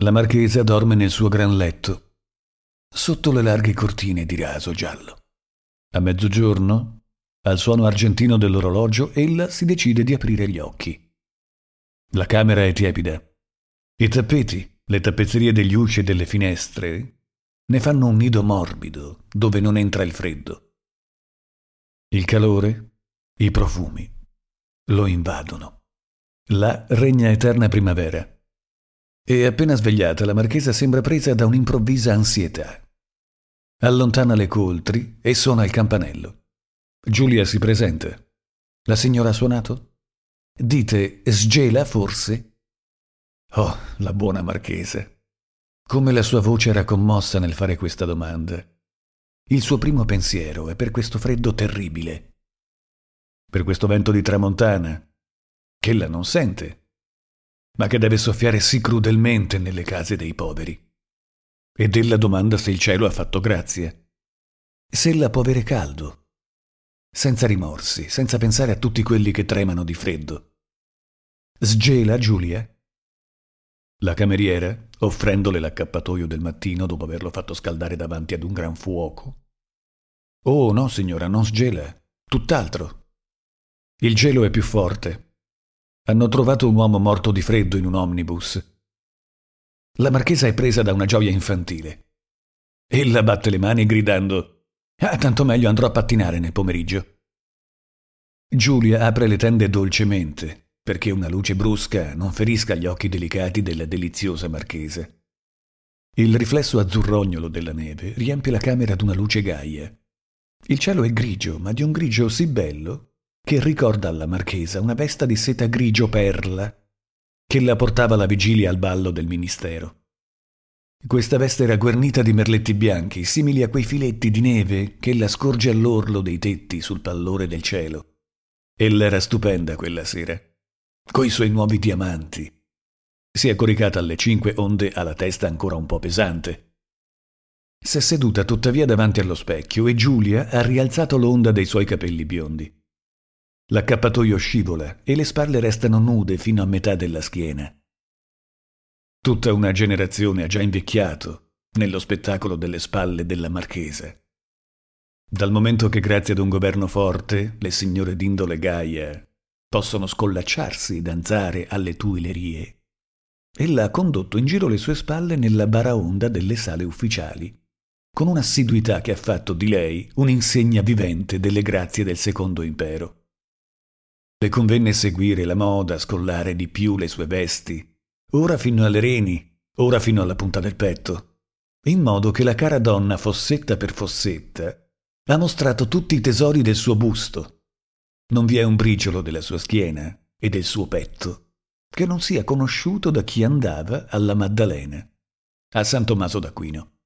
La marchesa dorme nel suo gran letto, sotto le larghe cortine di raso giallo. A mezzogiorno, al suono argentino dell'orologio, ella si decide di aprire gli occhi. La camera è tiepida. I tappeti, le tappezzerie degli usci e delle finestre ne fanno un nido morbido dove non entra il freddo. Il calore, i profumi, lo invadono. Là regna eterna primavera. E appena svegliata, la marchesa sembra presa da un'improvvisa ansietà. Allontana le coltri e suona il campanello. Giulia si presenta. La signora ha suonato? Dite sgela forse? Oh, la buona marchesa. Come la sua voce era commossa nel fare questa domanda. Il suo primo pensiero è per questo freddo terribile. Per questo vento di tramontana, che ella non sente ma che deve soffiare sì crudelmente nelle case dei poveri. Ed ella domanda se il cielo ha fatto grazia. Se ella può avere caldo, senza rimorsi, senza pensare a tutti quelli che tremano di freddo. Sgela Giulia? La cameriera, offrendole l'accappatoio del mattino dopo averlo fatto scaldare davanti ad un gran fuoco. Oh no, signora, non sgela, tutt'altro. Il gelo è più forte, hanno trovato un uomo morto di freddo in un omnibus. La marchesa è presa da una gioia infantile. Ella batte le mani gridando Ah, tanto meglio andrò a pattinare nel pomeriggio. Giulia apre le tende dolcemente, perché una luce brusca non ferisca gli occhi delicati della deliziosa marchesa. Il riflesso azzurrognolo della neve riempie la camera d'una luce gaia. Il cielo è grigio, ma di un grigio sì bello che ricorda alla marchesa una vesta di seta grigio perla che la portava alla vigilia al ballo del ministero. Questa veste era guarnita di merletti bianchi, simili a quei filetti di neve che la scorge all'orlo dei tetti sul pallore del cielo. Ella era stupenda quella sera, coi suoi nuovi diamanti. Si è coricata alle cinque onde alla testa ancora un po' pesante. S'è seduta tuttavia davanti allo specchio e Giulia ha rialzato l'onda dei suoi capelli biondi. L'accappatoio scivola e le spalle restano nude fino a metà della schiena. Tutta una generazione ha già invecchiato nello spettacolo delle spalle della marchesa. Dal momento che grazie ad un governo forte le signore d'indole gaia possono scollacciarsi, danzare alle tuilerie, ella ha condotto in giro le sue spalle nella baraonda delle sale ufficiali, con un'assiduità che ha fatto di lei un'insegna vivente delle grazie del secondo impero. Le convenne seguire la moda, scollare di più le sue vesti, ora fino alle reni, ora fino alla punta del petto, in modo che la cara donna, fossetta per fossetta, ha mostrato tutti i tesori del suo busto. Non vi è un briciolo della sua schiena e del suo petto che non sia conosciuto da chi andava alla Maddalena, a San Tommaso d'Aquino.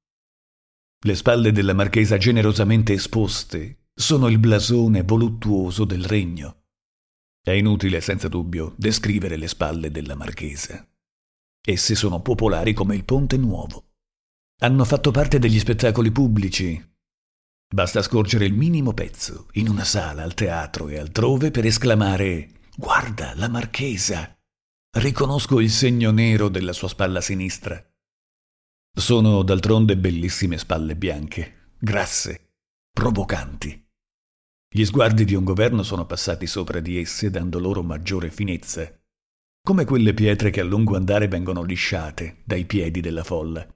Le spalle della marchesa generosamente esposte sono il blasone voluttuoso del regno è inutile, senza dubbio, descrivere le spalle della marchesa. Esse sono popolari come il Ponte Nuovo. Hanno fatto parte degli spettacoli pubblici. Basta scorgere il minimo pezzo in una sala, al teatro e altrove per esclamare Guarda la marchesa! Riconosco il segno nero della sua spalla sinistra. Sono d'altronde bellissime spalle bianche, grasse, provocanti. Gli sguardi di un governo sono passati sopra di esse dando loro maggiore finezza, come quelle pietre che a lungo andare vengono lisciate dai piedi della folla.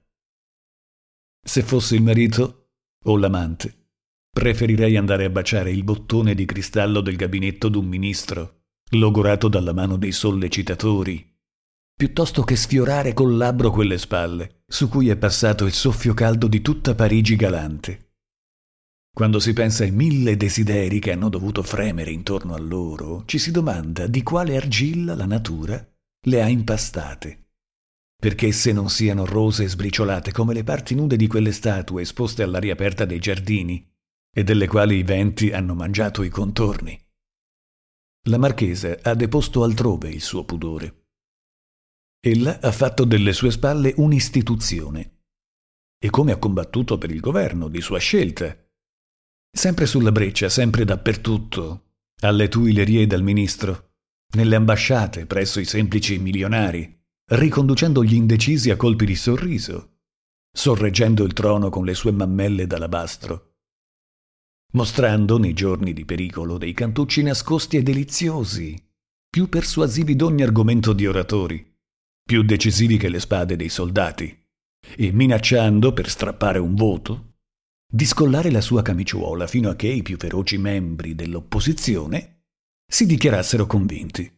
Se fossi il marito o l'amante, preferirei andare a baciare il bottone di cristallo del gabinetto d'un ministro, logorato dalla mano dei sollecitatori, piuttosto che sfiorare col labbro quelle spalle, su cui è passato il soffio caldo di tutta Parigi galante. Quando si pensa ai mille desideri che hanno dovuto fremere intorno a loro, ci si domanda di quale argilla la natura le ha impastate. Perché esse non siano rose e sbriciolate come le parti nude di quelle statue esposte all'aria aperta dei giardini e delle quali i venti hanno mangiato i contorni. La marchesa ha deposto altrove il suo pudore. Ella ha fatto delle sue spalle un'istituzione. E come ha combattuto per il governo di sua scelta, Sempre sulla breccia, sempre dappertutto, alle tuilerie dal ministro, nelle ambasciate presso i semplici milionari, riconducendo gli indecisi a colpi di sorriso, sorreggendo il trono con le sue mammelle d'alabastro, mostrando nei giorni di pericolo dei cantucci nascosti e deliziosi, più persuasivi d'ogni argomento di oratori, più decisivi che le spade dei soldati, e minacciando, per strappare un voto, di scollare la sua camiciuola fino a che i più feroci membri dell'opposizione si dichiarassero convinti.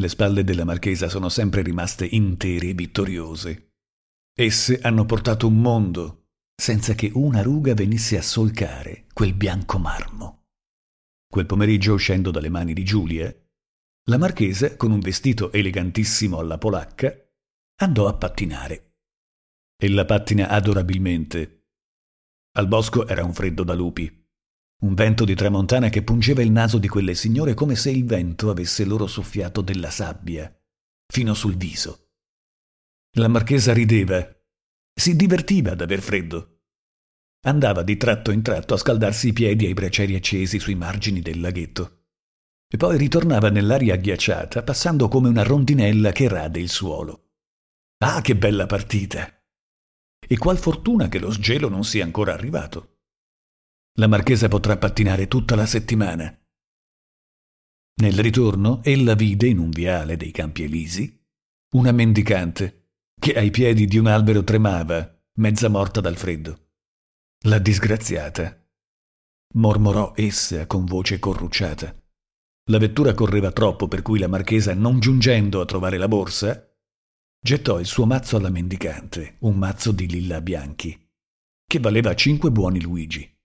Le spalle della marchesa sono sempre rimaste intere e vittoriose. Esse hanno portato un mondo senza che una ruga venisse a solcare quel bianco marmo. Quel pomeriggio, uscendo dalle mani di Giulia, la marchesa, con un vestito elegantissimo alla polacca, andò a pattinare. Ella pattina adorabilmente al bosco era un freddo da lupi. Un vento di tramontana che pungeva il naso di quelle signore come se il vento avesse loro soffiato della sabbia, fino sul viso. La marchesa rideva, si divertiva ad aver freddo. Andava di tratto in tratto a scaldarsi i piedi ai bracieri accesi sui margini del laghetto. E poi ritornava nell'aria agghiacciata, passando come una rondinella che rade il suolo. Ah, che bella partita! E qual fortuna che lo sgelo non sia ancora arrivato. La marchesa potrà pattinare tutta la settimana. Nel ritorno, ella vide in un viale dei Campi Elisi una mendicante che ai piedi di un albero tremava, mezza morta dal freddo. La disgraziata. mormorò essa con voce corrucciata. La vettura correva troppo per cui la marchesa, non giungendo a trovare la borsa, Gettò il suo mazzo alla mendicante, un mazzo di lilla bianchi, che valeva cinque buoni Luigi.